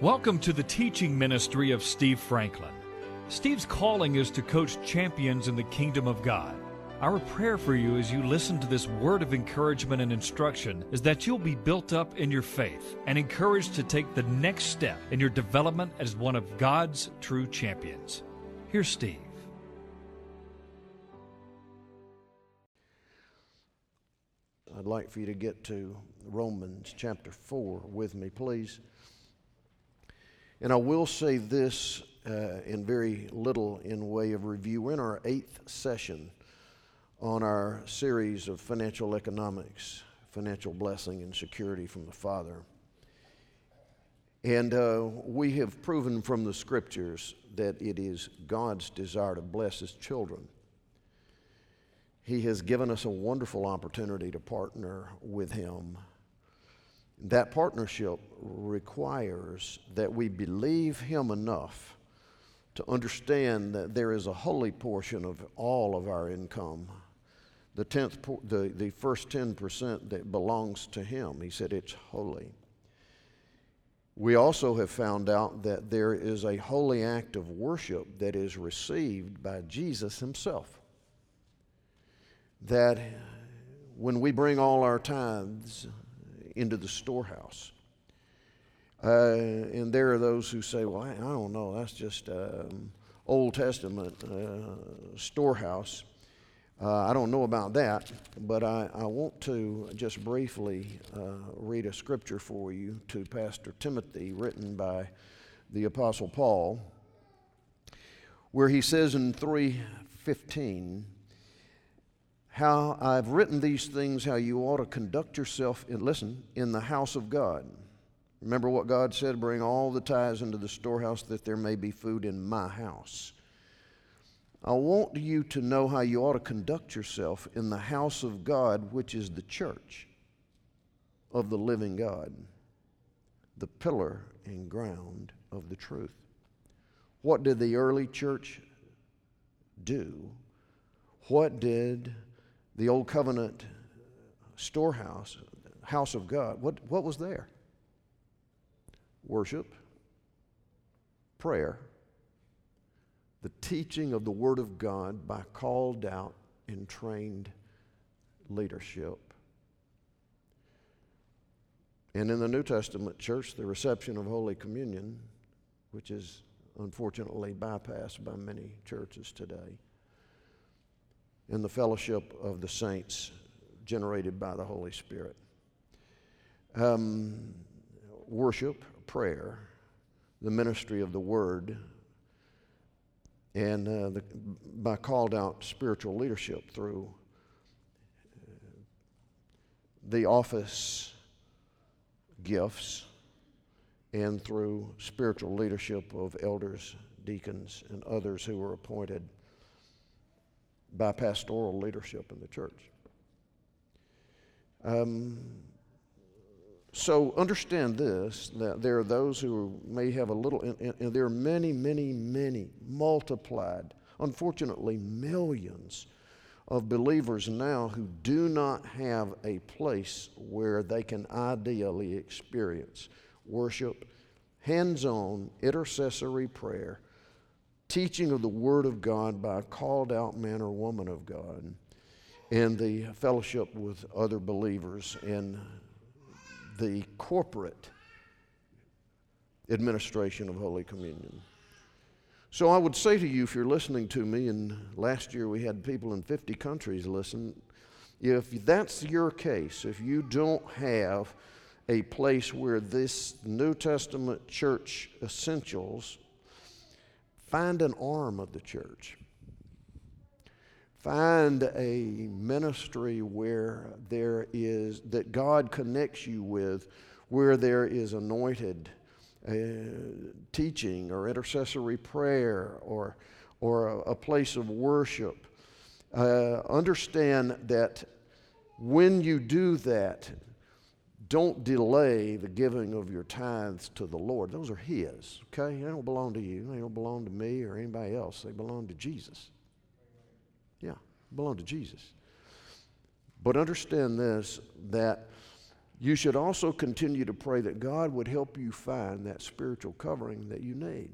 Welcome to the teaching ministry of Steve Franklin. Steve's calling is to coach champions in the kingdom of God. Our prayer for you as you listen to this word of encouragement and instruction is that you'll be built up in your faith and encouraged to take the next step in your development as one of God's true champions. Here's Steve. I'd like for you to get to Romans chapter 4 with me, please. And I will say this uh, in very little in way of review. We're in our eighth session on our series of financial economics, financial blessing and security from the Father. And uh, we have proven from the scriptures that it is God's desire to bless His children. He has given us a wonderful opportunity to partner with Him. That partnership requires that we believe Him enough to understand that there is a holy portion of all of our income. The, tenth, the, the first 10% that belongs to Him. He said it's holy. We also have found out that there is a holy act of worship that is received by Jesus Himself that when we bring all our tithes into the storehouse, uh, and there are those who say, well, I, I don't know, that's just um, Old Testament uh, storehouse. Uh, I don't know about that, but I, I want to just briefly uh, read a scripture for you to Pastor Timothy, written by the Apostle Paul, where he says in 315, how I've written these things, how you ought to conduct yourself, in, listen, in the house of God. Remember what God said bring all the tithes into the storehouse that there may be food in my house. I want you to know how you ought to conduct yourself in the house of God, which is the church of the living God, the pillar and ground of the truth. What did the early church do? What did the old covenant storehouse, house of God, what, what was there? Worship, prayer, the teaching of the Word of God by called out and trained leadership. And in the New Testament church, the reception of Holy Communion, which is unfortunately bypassed by many churches today in the fellowship of the saints generated by the Holy Spirit. Um, worship, prayer, the ministry of the Word, and uh, the, by called out spiritual leadership through uh, the office gifts and through spiritual leadership of elders, deacons, and others who were appointed by pastoral leadership in the church. Um, so understand this that there are those who may have a little, and, and there are many, many, many multiplied, unfortunately, millions of believers now who do not have a place where they can ideally experience worship, hands on intercessory prayer, teaching of the Word of God by a called out man or woman of God, and the fellowship with other believers in the corporate administration of Holy Communion. So I would say to you, if you're listening to me, and last year we had people in 50 countries listen, if that's your case, if you don't have a place where this New Testament church essentials Find an arm of the church. Find a ministry where there is, that God connects you with, where there is anointed uh, teaching or intercessory prayer or, or a, a place of worship. Uh, understand that when you do that, don't delay the giving of your tithes to the Lord. Those are His, okay? They don't belong to you. They don't belong to me or anybody else. They belong to Jesus. Yeah, belong to Jesus. But understand this that you should also continue to pray that God would help you find that spiritual covering that you need.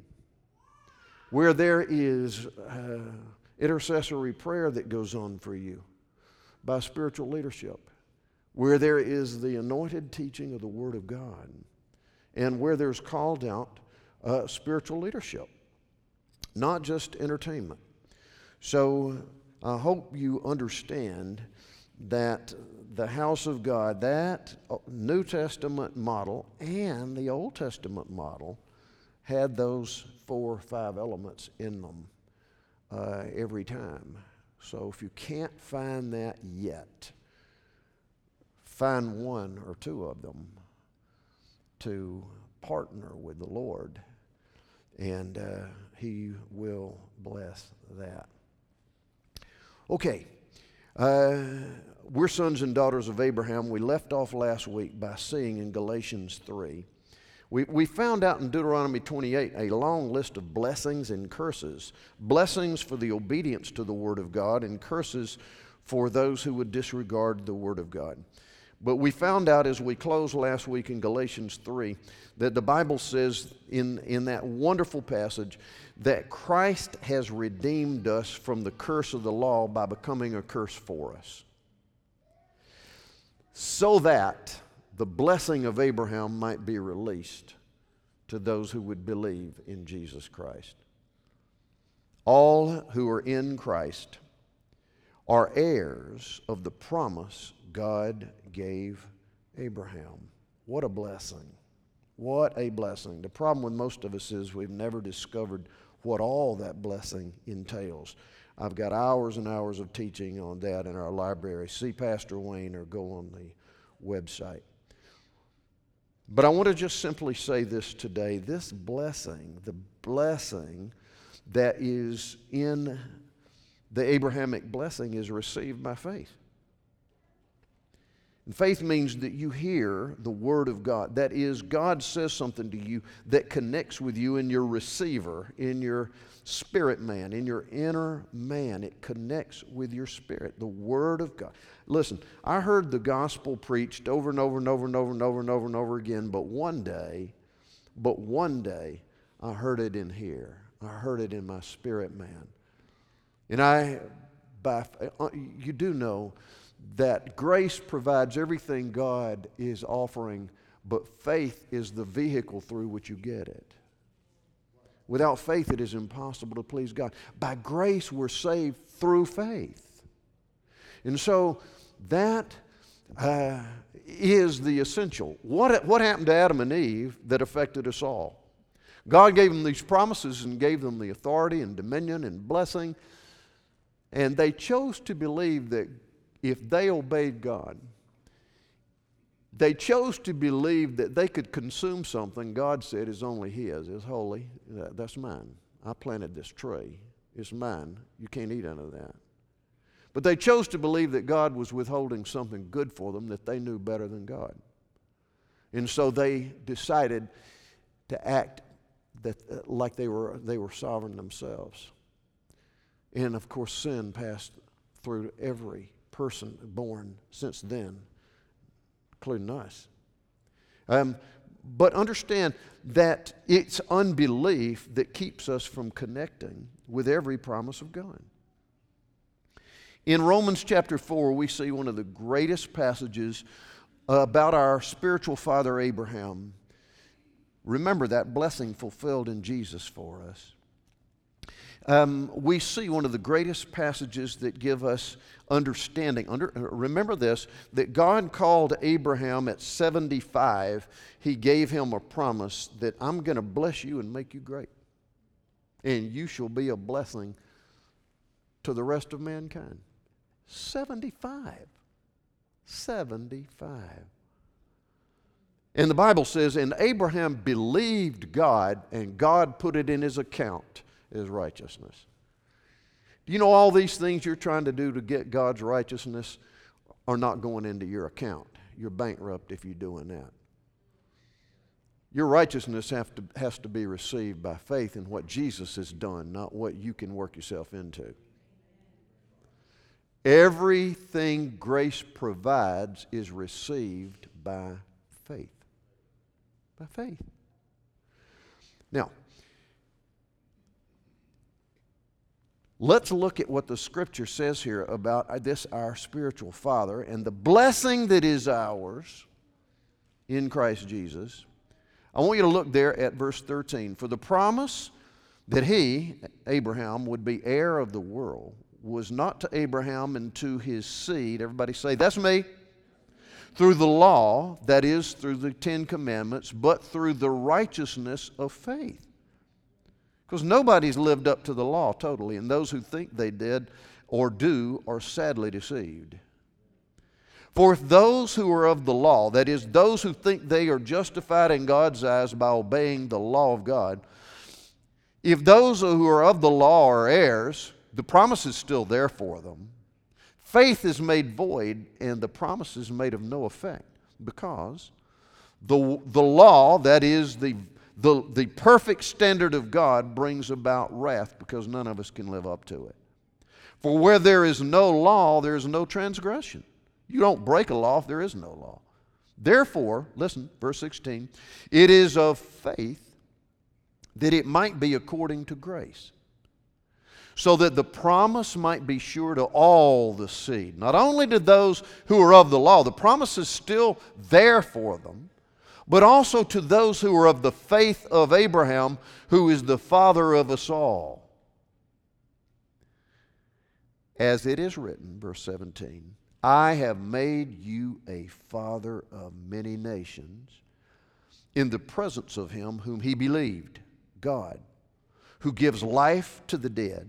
Where there is uh, intercessory prayer that goes on for you by spiritual leadership, where there is the anointed teaching of the Word of God, and where there's called out uh, spiritual leadership, not just entertainment. So I hope you understand that the house of God, that uh, New Testament model and the Old Testament model, had those four or five elements in them uh, every time. So if you can't find that yet, find one or two of them to partner with the Lord, and uh, He will bless that. Okay. Uh, we're sons and daughters of Abraham. We left off last week by seeing in Galatians 3. We, we found out in Deuteronomy 28 a long list of blessings and curses blessings for the obedience to the Word of God, and curses for those who would disregard the Word of God. But we found out as we closed last week in Galatians 3 that the Bible says in, in that wonderful passage that Christ has redeemed us from the curse of the law by becoming a curse for us. So that the blessing of Abraham might be released to those who would believe in Jesus Christ. All who are in Christ are heirs of the promise God gave Abraham. What a blessing! What a blessing. The problem with most of us is we've never discovered what all that blessing entails. I've got hours and hours of teaching on that in our library. See Pastor Wayne or go on the website. But I want to just simply say this today this blessing, the blessing that is in the Abrahamic blessing, is received by faith. And faith means that you hear the Word of God. That is, God says something to you that connects with you in your receiver, in your spirit man, in your inner man. It connects with your spirit, the Word of God. Listen, I heard the gospel preached over and over and over and over and over and over and over again, but one day, but one day, I heard it in here. I heard it in my spirit man. And I, by, uh, you do know that grace provides everything God is offering, but faith is the vehicle through which you get it. Without faith, it is impossible to please God. By grace, we're saved through faith. And so that uh, is the essential. What, what happened to Adam and Eve that affected us all? God gave them these promises and gave them the authority and dominion and blessing, and they chose to believe that if they obeyed God. They chose to believe that they could consume something God said is only His, is holy. That's mine. I planted this tree. It's mine. You can't eat out of that. But they chose to believe that God was withholding something good for them that they knew better than God. And so they decided to act that, uh, like they were, they were sovereign themselves. And of course, sin passed through every person born since then, including us. Um, but understand that it's unbelief that keeps us from connecting with every promise of God. In Romans chapter 4, we see one of the greatest passages about our spiritual father Abraham. Remember that blessing fulfilled in Jesus for us um, we see one of the greatest passages that give us understanding. Under, remember this that God called Abraham at 75, he gave him a promise that I'm going to bless you and make you great. And you shall be a blessing to the rest of mankind. 75. 75. And the Bible says, and Abraham believed God, and God put it in his account is righteousness. Do you know all these things you're trying to do to get God's righteousness are not going into your account? You're bankrupt if you're doing that. Your righteousness have to, has to be received by faith in what Jesus has done, not what you can work yourself into. Everything grace provides is received by faith. By faith. Now, let's look at what the scripture says here about uh, this, our spiritual father, and the blessing that is ours in Christ Jesus. I want you to look there at verse 13. For the promise that he, Abraham, would be heir of the world was not to Abraham and to his seed. Everybody say, That's me. Through the law, that is, through the Ten Commandments, but through the righteousness of faith. Because nobody's lived up to the law totally, and those who think they did or do are sadly deceived. For if those who are of the law, that is, those who think they are justified in God's eyes by obeying the law of God, if those who are of the law are heirs, the promise is still there for them. Faith is made void, and the promise is made of no effect because the, the law, that is the, the, the perfect standard of God, brings about wrath because none of us can live up to it. For where there is no law, there is no transgression. You don't break a law if there is no law. Therefore, listen, verse 16, it is of faith that it might be according to grace, so that the promise might be sure to all the seed, not only to those who are of the law, the promise is still there for them, but also to those who are of the faith of Abraham, who is the father of us all. As it is written, verse 17, I have made you a father of many nations in the presence of him whom he believed God, who gives life to the dead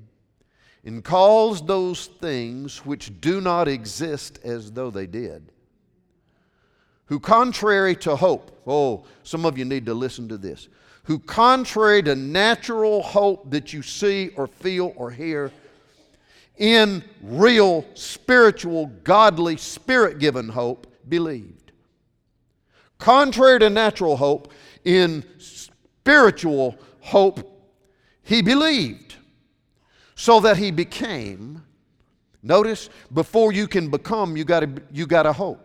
and calls those things which do not exist as though they did. Who, contrary to hope, oh, some of you need to listen to this. Who, contrary to natural hope that you see or feel or hear, in real spiritual, godly, spirit given hope, believed. Contrary to natural hope, in spiritual hope, he believed so that he became. Notice, before you can become, you got to you got to hope.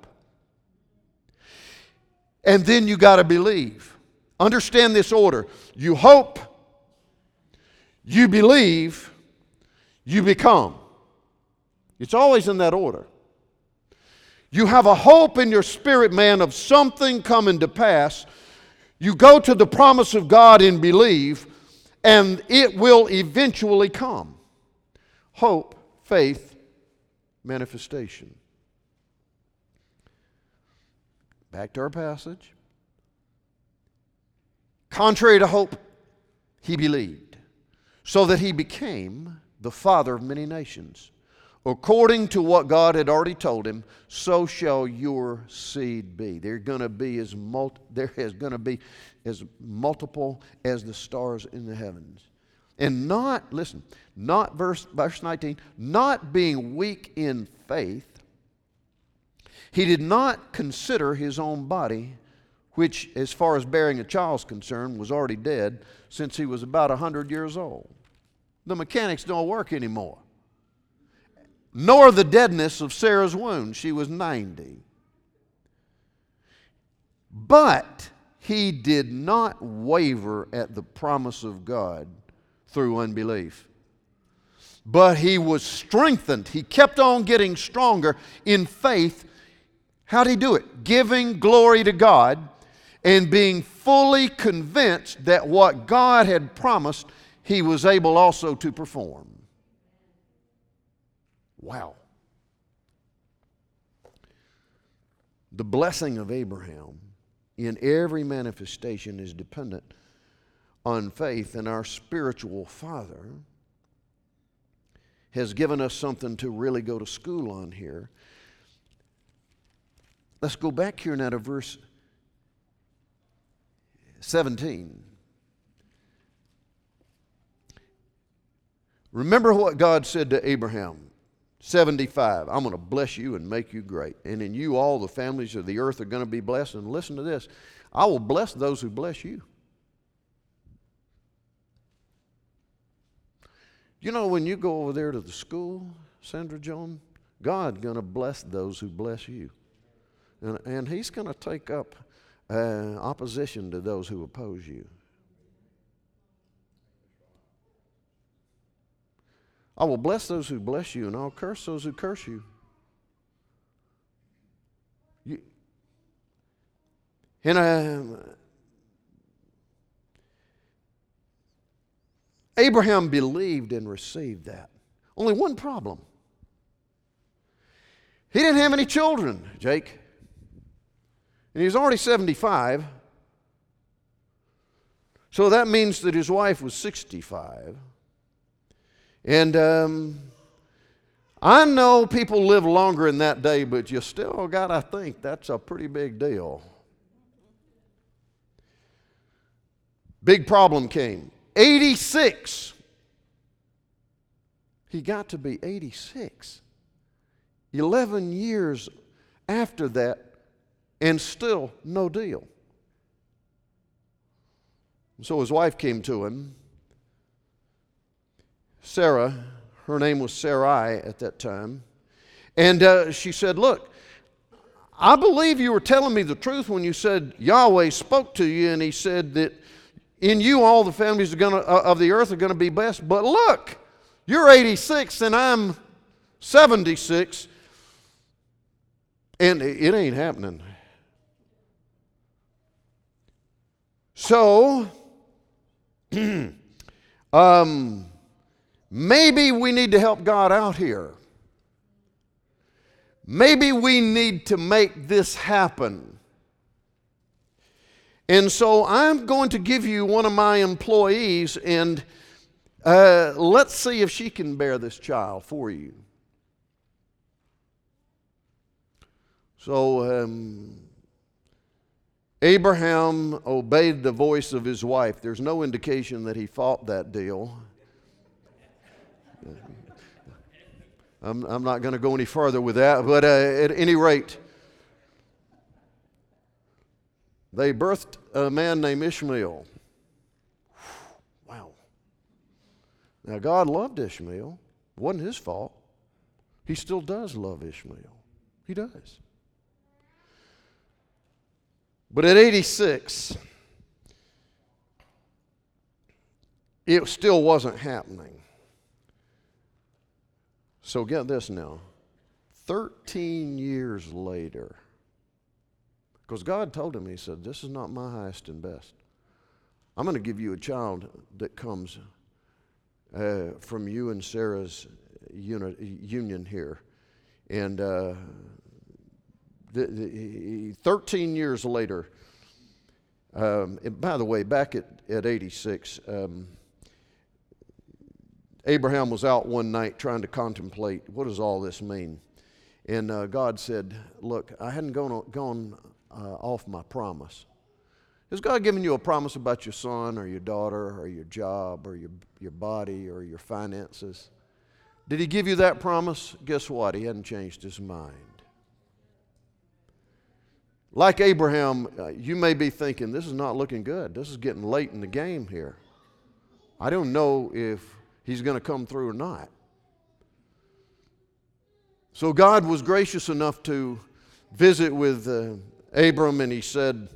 And then you got to believe. Understand this order. You hope, you believe, you become. It's always in that order. You have a hope in your spirit, man, of something coming to pass you go to the promise of God and believe, and it will eventually come. Hope, faith, manifestation. Back to our passage. Contrary to hope, he believed, so that he became the father of many nations. According to what God had already told him, so shall your seed be. They're going to be as multi, there is going to be as multiple as the stars in the heavens. And not, listen, not verse, verse 19, not being weak in faith, he did not consider his own body, which, as far as bearing a child's concerned, was already dead since he was about 100 years old. The mechanics don't work anymore nor the deadness of Sarah's wound. She was 90. But he did not waver at the promise of God through unbelief. But he was strengthened. He kept on getting stronger in faith. How did he do it? Giving glory to God and being fully convinced that what God had promised, he was able also to perform. Wow. The blessing of Abraham in every manifestation is dependent on faith, and our spiritual father has given us something to really go to school on here. Let's go back here now to verse 17. Remember what God said to Abraham 75. I'm going to bless you and make you great. And in you, all the families of the earth are going to be blessed. And listen to this I will bless those who bless you. You know, when you go over there to the school, Sandra Joan, God's going to bless those who bless you. And, and He's going to take up uh, opposition to those who oppose you. I will bless those who bless you, and I'll curse those who curse you. you and Abraham believed and received that. Only one problem. He didn't have any children, Jake. And he was already 75. So that means that his wife was 65. And um, I know people live longer in that day, but you still got to think that's a pretty big deal. Big problem came. 86. He got to be 86. 11 years after that, and still no deal. So his wife came to him Sarah. Her name was Sarai at that time. And uh, she said, Look, I believe you were telling me the truth when you said Yahweh spoke to you and he said that in you all the families gonna, uh, of the earth are going to be blessed. But look, you're 86 and I'm 76, and it ain't happening. So, um, Maybe we need to help God out here. Maybe we need to make this happen. And so I'm going to give you one of my employees, and uh, let's see if she can bear this child for you. So um, Abraham obeyed the voice of his wife. There's no indication that he fought that deal. I'm, I'm not going to go any further with that, but uh, at any rate, they birthed a man named Ishmael. Wow. Now, God loved Ishmael. It wasn't his fault. He still does love Ishmael. He does. But at 86, it still wasn't happening. So get this now 13 years later, because God told him, He said, This is not my highest and best. I'm going to give you a child that comes uh, from you and Sarah's uni- union here. And uh, the, the, 13 years later, um, by the way, back at, at 86, um, Abraham was out one night trying to contemplate what does all this mean? And uh, God said, Look, I hadn't gone, gone uh, off my promise. Has God given you a promise about your son or your daughter or your job or your, your body or your finances? Did He give you that promise? Guess what? He hadn't changed His mind. Like Abraham, uh, you may be thinking, this is not looking good. This is getting late in the game here. I don't know if he's going to come through or not. So God was gracious enough to visit with uh, Abram, and he said,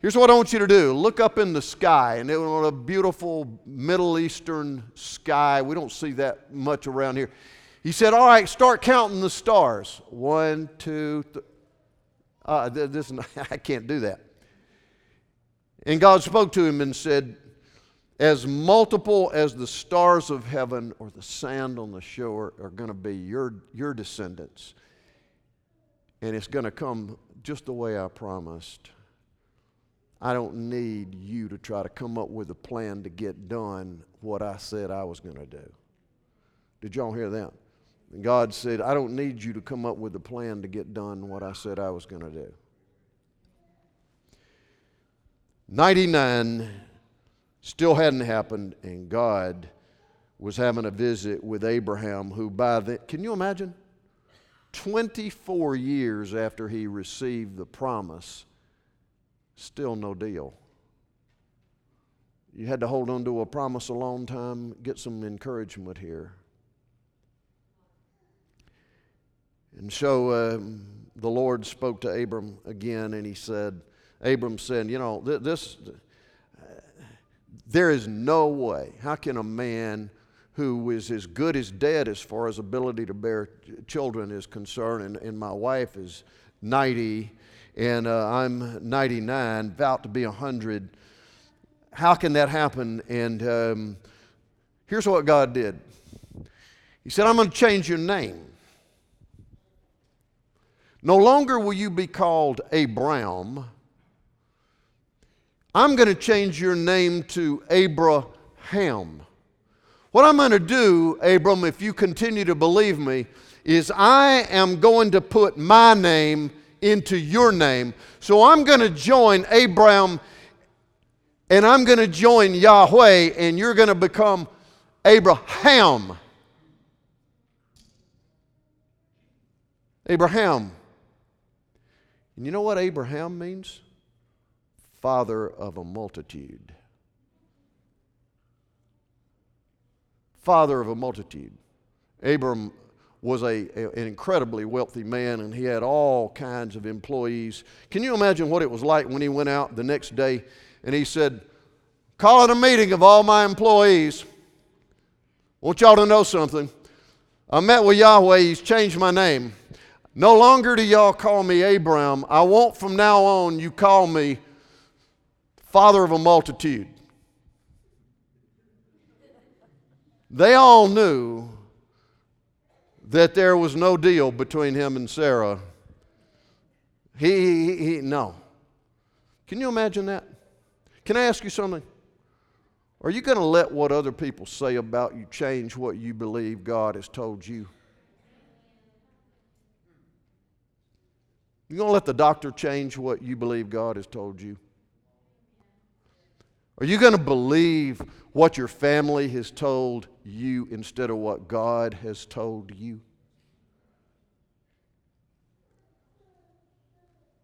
Here's what I want you to do look up in the sky. And it was a beautiful Middle Eastern sky. We don't see that much around here. He said, All right, start counting the stars. One, two, th- uh, this, I can't do that. And God spoke to him and said, as multiple as the stars of heaven or the sand on the shore are going to be your, your descendants. And it's going to come just the way I promised. I don't need you to try to come up with a plan to get done what I said I was going to do. Did y'all hear that? And God said, I don't need you to come up with a plan to get done what I said I was going to do. 99 Still hadn't happened, and God was having a visit with Abraham, who by then, can you imagine? 24 years after he received the promise, still no deal. You had to hold on to a promise a long time, get some encouragement here. And so um, the Lord spoke to Abram again and he said, Abram said, You know, th- this, there is no way. How can a man who is as good as dead as far as ability to bear children is concerned, and, and my wife is 90 and uh, I'm 99, about to be 100. How can that happen? And um, here's what God did He said, I'm going to change your name. No longer will you be called Abram. I'm going to change your name to Abraham. What I'm going to do, Abram, if you continue to believe me, is I am going to put my name into your name. So I'm going to join Abraham and I'm going to join Yahweh, and you're going to become Abraham. Abraham. And you know what Abraham means? Father of a multitude. Father of a multitude. Abram was a, a, an incredibly wealthy man and he had all kinds of employees. Can you imagine what it was like when he went out the next day and he said, Calling a meeting of all my employees. Want y'all to know something. I met with Yahweh, He's changed my name. No longer do y'all call me Abram. I want from now on you call me Father of a multitude. They all knew that there was no deal between him and Sarah. He, he, he, no. Can you imagine that? Can I ask you something? Are you going to let what other people say about you change what you believe God has told you? You going to let the doctor change what you believe God has told you? Are you going to believe what your family has told you instead of what God has told you?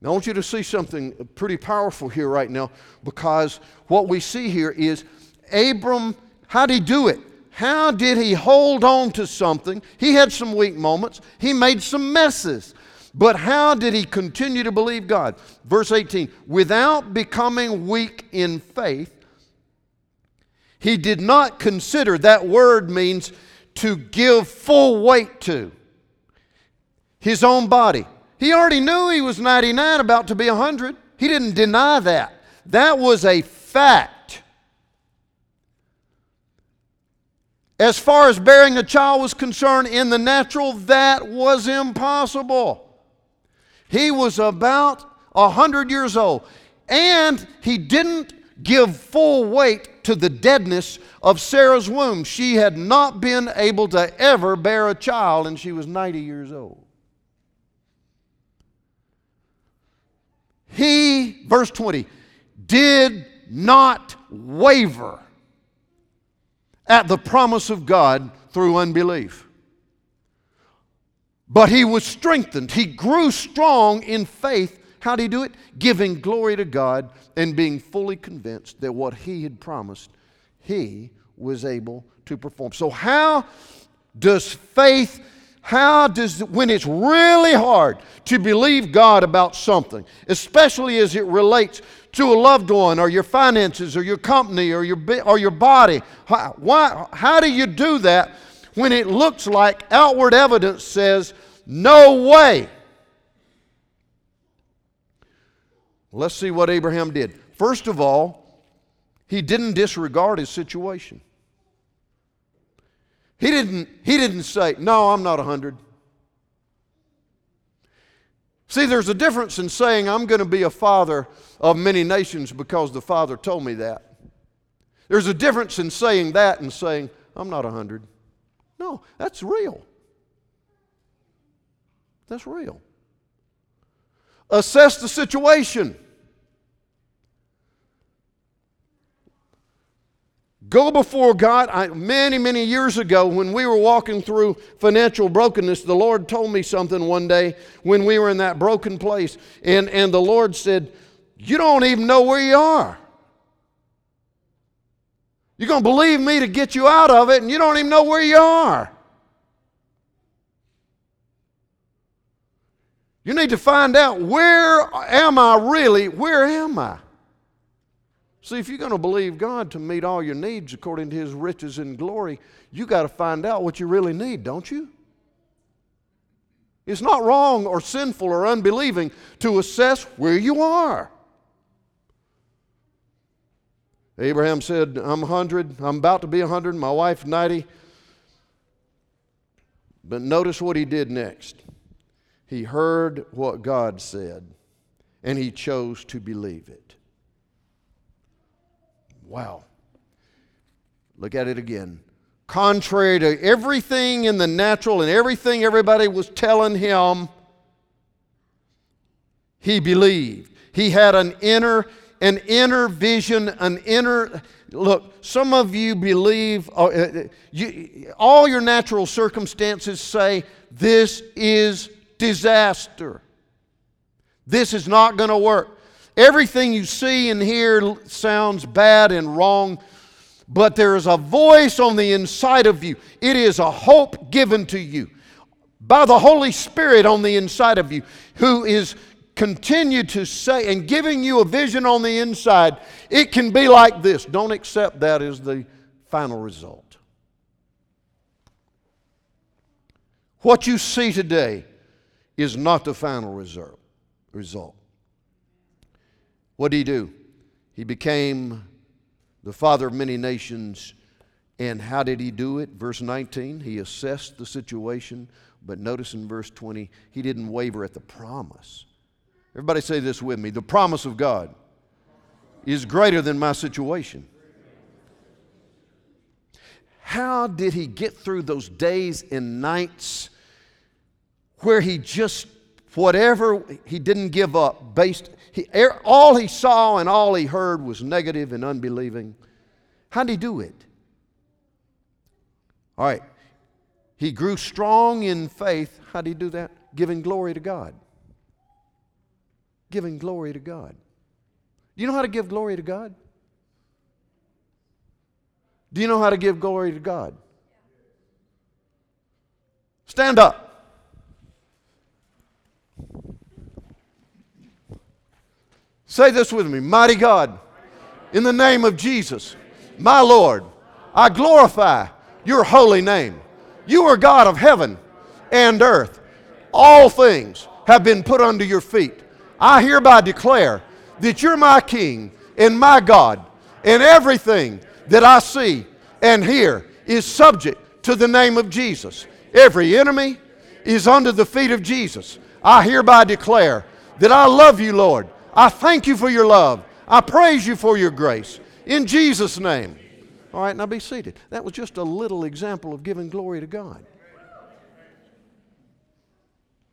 Now, I want you to see something pretty powerful here right now because what we see here is Abram, how did he do it? How did he hold on to something? He had some weak moments, he made some messes. But how did he continue to believe God? Verse 18 without becoming weak in faith, he did not consider, that word means to give full weight to his own body. He already knew he was 99, about to be 100. He didn't deny that. That was a fact. As far as bearing a child was concerned in the natural, that was impossible. He was about 100 years old. And he didn't give full weight to the deadness of Sarah's womb. She had not been able to ever bear a child, and she was 90 years old. He, verse 20, did not waver at the promise of God through unbelief. But he was strengthened. He grew strong in faith. How did he do it? Giving glory to God and being fully convinced that what he had promised, he was able to perform. So, how does faith, how does, when it's really hard to believe God about something, especially as it relates to a loved one or your finances or your company or your, or your body, how, why, how do you do that when it looks like outward evidence says, no way? Let's see what Abraham did. First of all, he didn't disregard his situation. He didn't, he didn't say, No, I'm not a 100. See, there's a difference in saying, I'm going to be a father of many nations because the Father told me that. There's a difference in saying that and saying, I'm not a 100. No, that's real. That's real. Assess the situation. Go before God. I, many, many years ago, when we were walking through financial brokenness, the Lord told me something one day when we were in that broken place. And, and the Lord said, You don't even know where you are. You're going to believe me to get you out of it, and you don't even know where you are. You need to find out where am I really? Where am I? See, if you're going to believe God to meet all your needs according to His riches and glory, you got to find out what you really need, don't you? It's not wrong or sinful or unbelieving to assess where you are. Abraham said, I'm 100, I'm about to be 100, my wife 90. But notice what he did next. He heard what God said, and he chose to believe it. Wow. Look at it again. Contrary to everything in the natural and everything everybody was telling him, he believed. He had an inner an inner vision, an inner look. Some of you believe uh, uh, you, all your natural circumstances say this is disaster. This is not going to work. Everything you see and hear sounds bad and wrong, but there is a voice on the inside of you. It is a hope given to you by the Holy Spirit on the inside of you who is continue to say and giving you a vision on the inside, it can be like this. Don't accept that as the final result. What you see today is not the final result. result. What did he do? He became the father of many nations. And how did he do it? Verse 19, he assessed the situation. But notice in verse 20, he didn't waver at the promise. Everybody say this with me. The promise of God is greater than my situation. How did he get through those days and nights where he just, whatever, he didn't give up based, he, er, all he saw and all he heard was negative and unbelieving? How did he do it? All right. He grew strong in faith. How did he do that? Giving glory to God giving glory to God. Do you know how to give glory to God? Do you know how to give glory to God? Stand up. Say this with me Mighty God, in the name of Jesus, my Lord, I glorify your holy name. You are God of heaven and earth. All things have been put under your feet. I hereby declare that you're my King and my God, and everything that I see and hear is subject to the name of Jesus. Every enemy is under the feet of Jesus. I hereby declare that I love you, Lord. I thank you for your love. I praise you for your grace. In Jesus' name. All right, now be seated. That was just a little example of giving glory to God.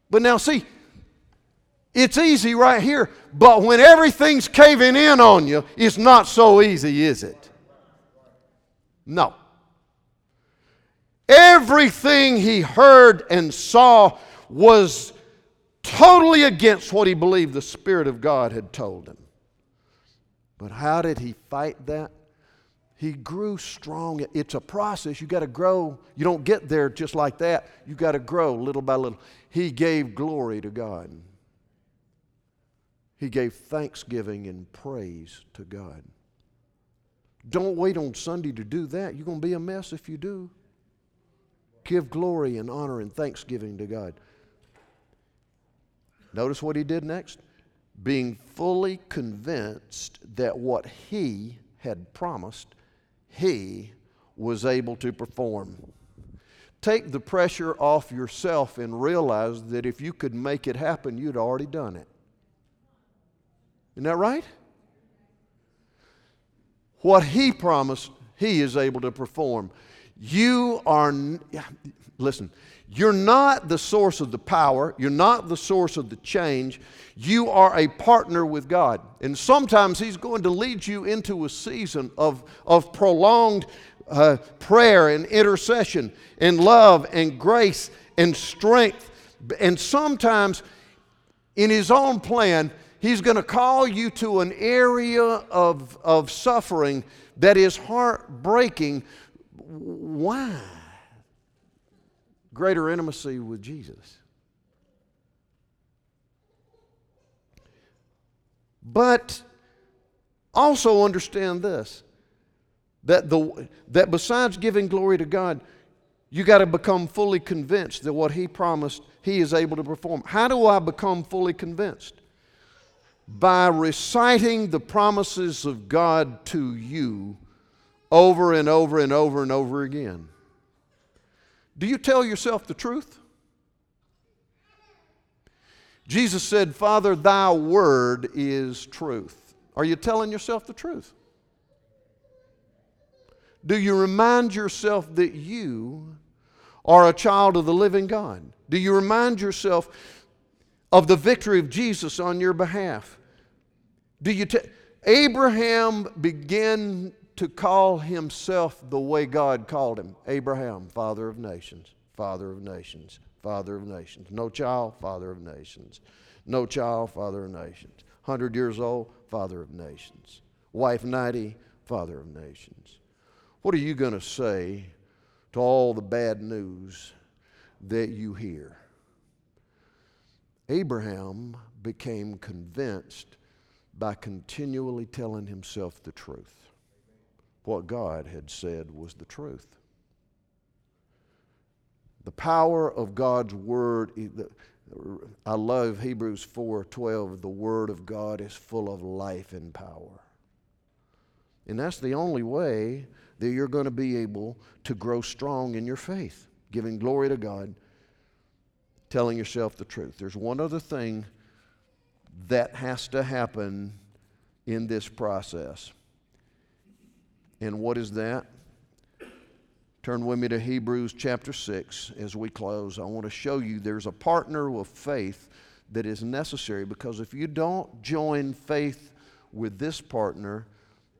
But now, see, it's easy right here, but when everything's caving in on you, it's not so easy, is it? No. Everything he heard and saw was totally against what he believed the Spirit of God had told him. But how did he fight that? He grew strong. It's a process. You got to grow. You don't get there just like that. You got to grow little by little. He gave glory to God. He gave thanksgiving and praise to God. Don't wait on Sunday to do that. You're going to be a mess if you do. Give glory and honor and thanksgiving to God. Notice what he did next? Being fully convinced that what he had promised, he was able to perform. Take the pressure off yourself and realize that if you could make it happen, you'd already done it. Isn't that right? What He promised, He is able to perform. You are, listen, you're not the source of the power. You're not the source of the change. You are a partner with God. And sometimes He's going to lead you into a season of, of prolonged uh, prayer and intercession and love and grace and strength. And sometimes in His own plan, He's going to call you to an area of, of suffering that is heartbreaking. Why? Greater intimacy with Jesus. But also understand this that, the, that besides giving glory to God, you got to become fully convinced that what He promised, He is able to perform. How do I become fully convinced? By reciting the promises of God to you over and over and over and over again. Do you tell yourself the truth? Jesus said, Father, thy word is truth. Are you telling yourself the truth? Do you remind yourself that you are a child of the living God? Do you remind yourself of the victory of Jesus on your behalf? Do you t- Abraham began to call himself the way God called him Abraham, father of nations, father of nations, father of nations. No child, father of nations. No child, father of nations. 100 years old, father of nations. Wife 90, father of nations. What are you going to say to all the bad news that you hear? Abraham became convinced by continually telling himself the truth. What God had said was the truth. The power of God's word I love Hebrews 4:12 the word of God is full of life and power. And that's the only way that you're going to be able to grow strong in your faith, giving glory to God, telling yourself the truth. There's one other thing that has to happen in this process. And what is that? Turn with me to Hebrews chapter 6 as we close. I want to show you there's a partner with faith that is necessary because if you don't join faith with this partner,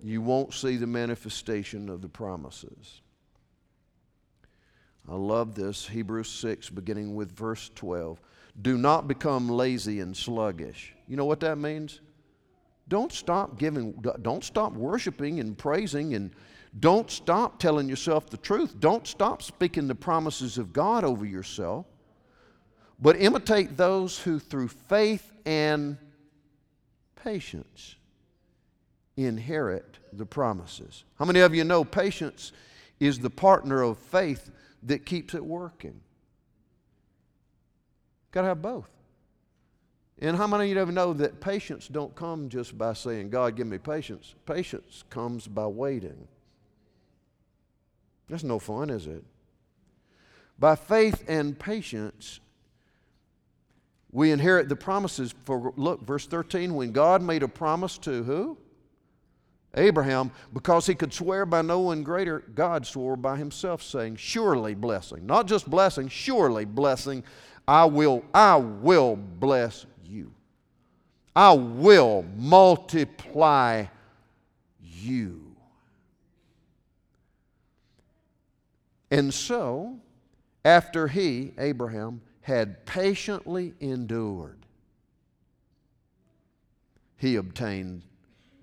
you won't see the manifestation of the promises. I love this. Hebrews 6, beginning with verse 12. Do not become lazy and sluggish. You know what that means? Don't stop giving, don't stop worshiping and praising, and don't stop telling yourself the truth. Don't stop speaking the promises of God over yourself. But imitate those who, through faith and patience, inherit the promises. How many of you know patience is the partner of faith that keeps it working? Got to have both. And how many of you ever know that patience don't come just by saying, God, give me patience? Patience comes by waiting. That's no fun, is it? By faith and patience, we inherit the promises. For look, verse 13, when God made a promise to who? Abraham, because he could swear by no one greater, God swore by himself, saying, Surely blessing, not just blessing, surely blessing, I will, I will bless you. I will multiply you. And so, after he, Abraham, had patiently endured, he obtained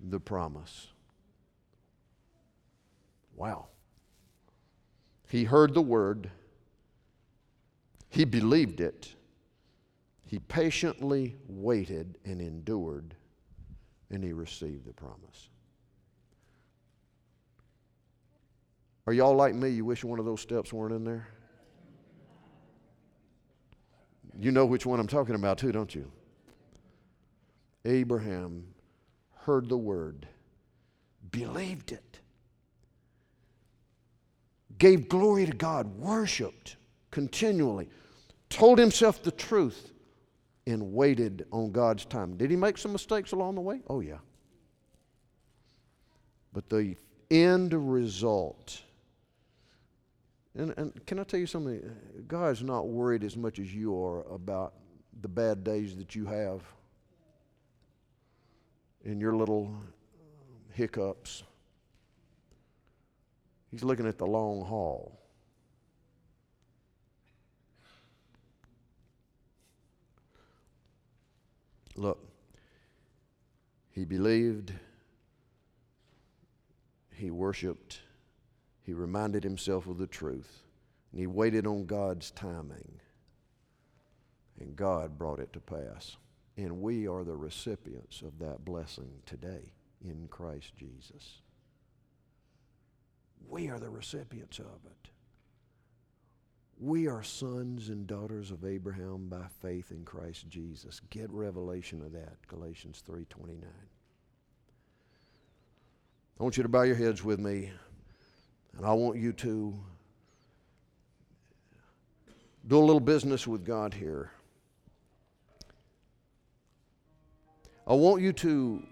the promise. Wow. He heard the word, he believed it, he patiently waited and endured, and he received the promise. Are y'all like me? You wish one of those steps weren't in there? You know which one I'm talking about, too, don't you? Abraham heard the word, believed it, gave glory to God, worshiped continually, told himself the truth, and waited on God's time. Did he make some mistakes along the way? Oh, yeah. But the end result, and, and can I tell you something? God's not worried as much as you are about the bad days that you have in your little hiccups. He's looking at the long haul. Look, he believed, he worshiped, he reminded himself of the truth, and he waited on God's timing, and God brought it to pass. And we are the recipients of that blessing today in Christ Jesus. We are the recipients of it. We are sons and daughters of Abraham by faith in Christ Jesus. Get revelation of that, Galatians 3:29. I want you to bow your heads with me, and I want you to do a little business with God here. I want you to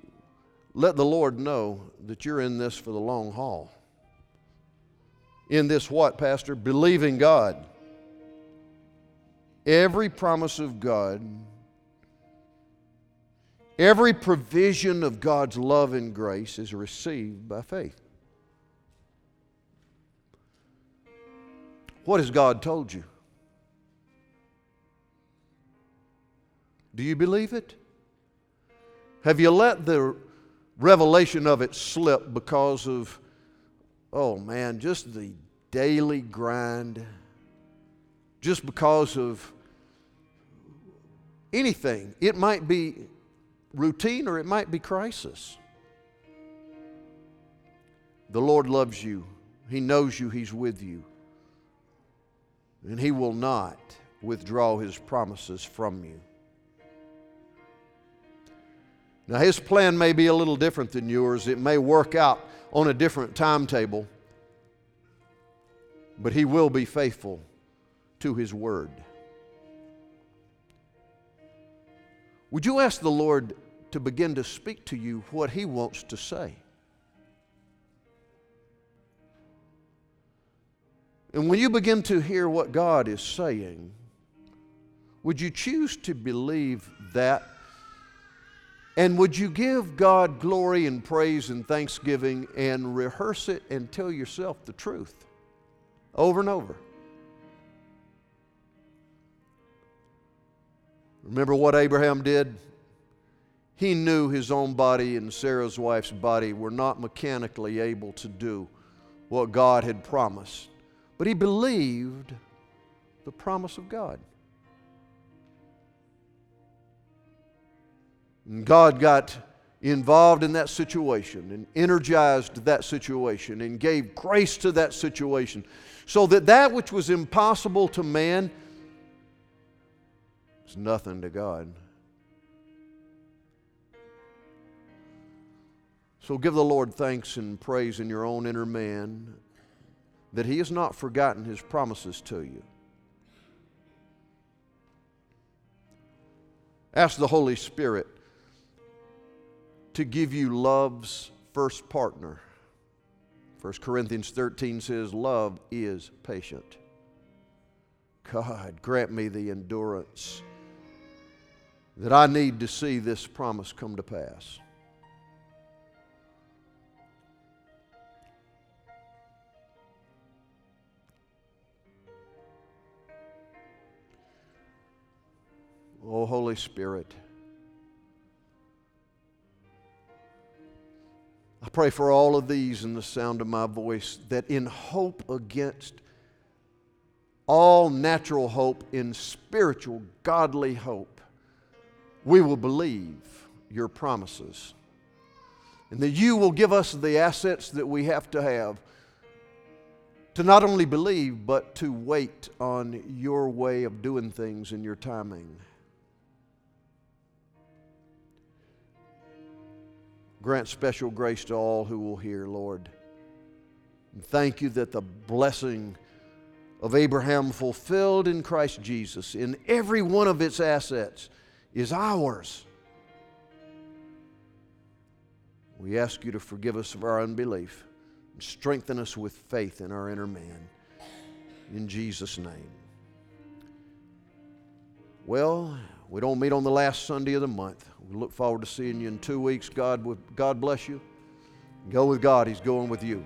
let the Lord know that you're in this for the long haul. In this, what, Pastor? Believing God. Every promise of God, every provision of God's love and grace is received by faith. What has God told you? Do you believe it? Have you let the revelation of it slip because of, oh man, just the daily grind? Just because of anything. It might be routine or it might be crisis. The Lord loves you, He knows you, He's with you. And He will not withdraw His promises from you. Now, his plan may be a little different than yours. It may work out on a different timetable, but he will be faithful to his word. Would you ask the Lord to begin to speak to you what he wants to say? And when you begin to hear what God is saying, would you choose to believe that and would you give God glory and praise and thanksgiving and rehearse it and tell yourself the truth over and over? Remember what Abraham did? He knew his own body and Sarah's wife's body were not mechanically able to do what God had promised, but he believed the promise of God. And God got involved in that situation and energized that situation and gave grace to that situation so that that which was impossible to man is nothing to God. So give the Lord thanks and praise in your own inner man that He has not forgotten His promises to you. Ask the Holy Spirit to give you love's first partner. 1 Corinthians 13 says, Love is patient. God, grant me the endurance that I need to see this promise come to pass. Oh, Holy Spirit. I pray for all of these in the sound of my voice that in hope against all natural hope, in spiritual, godly hope, we will believe your promises. And that you will give us the assets that we have to have to not only believe, but to wait on your way of doing things in your timing. Grant special grace to all who will hear, Lord. And thank you that the blessing of Abraham fulfilled in Christ Jesus in every one of its assets is ours. We ask you to forgive us of our unbelief and strengthen us with faith in our inner man. In Jesus' name. Well, we don't meet on the last Sunday of the month. We look forward to seeing you in two weeks. God, God bless you. Go with God, He's going with you.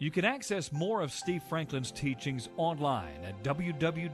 You can access more of Steve Franklin's teachings online at www.sfmin.com.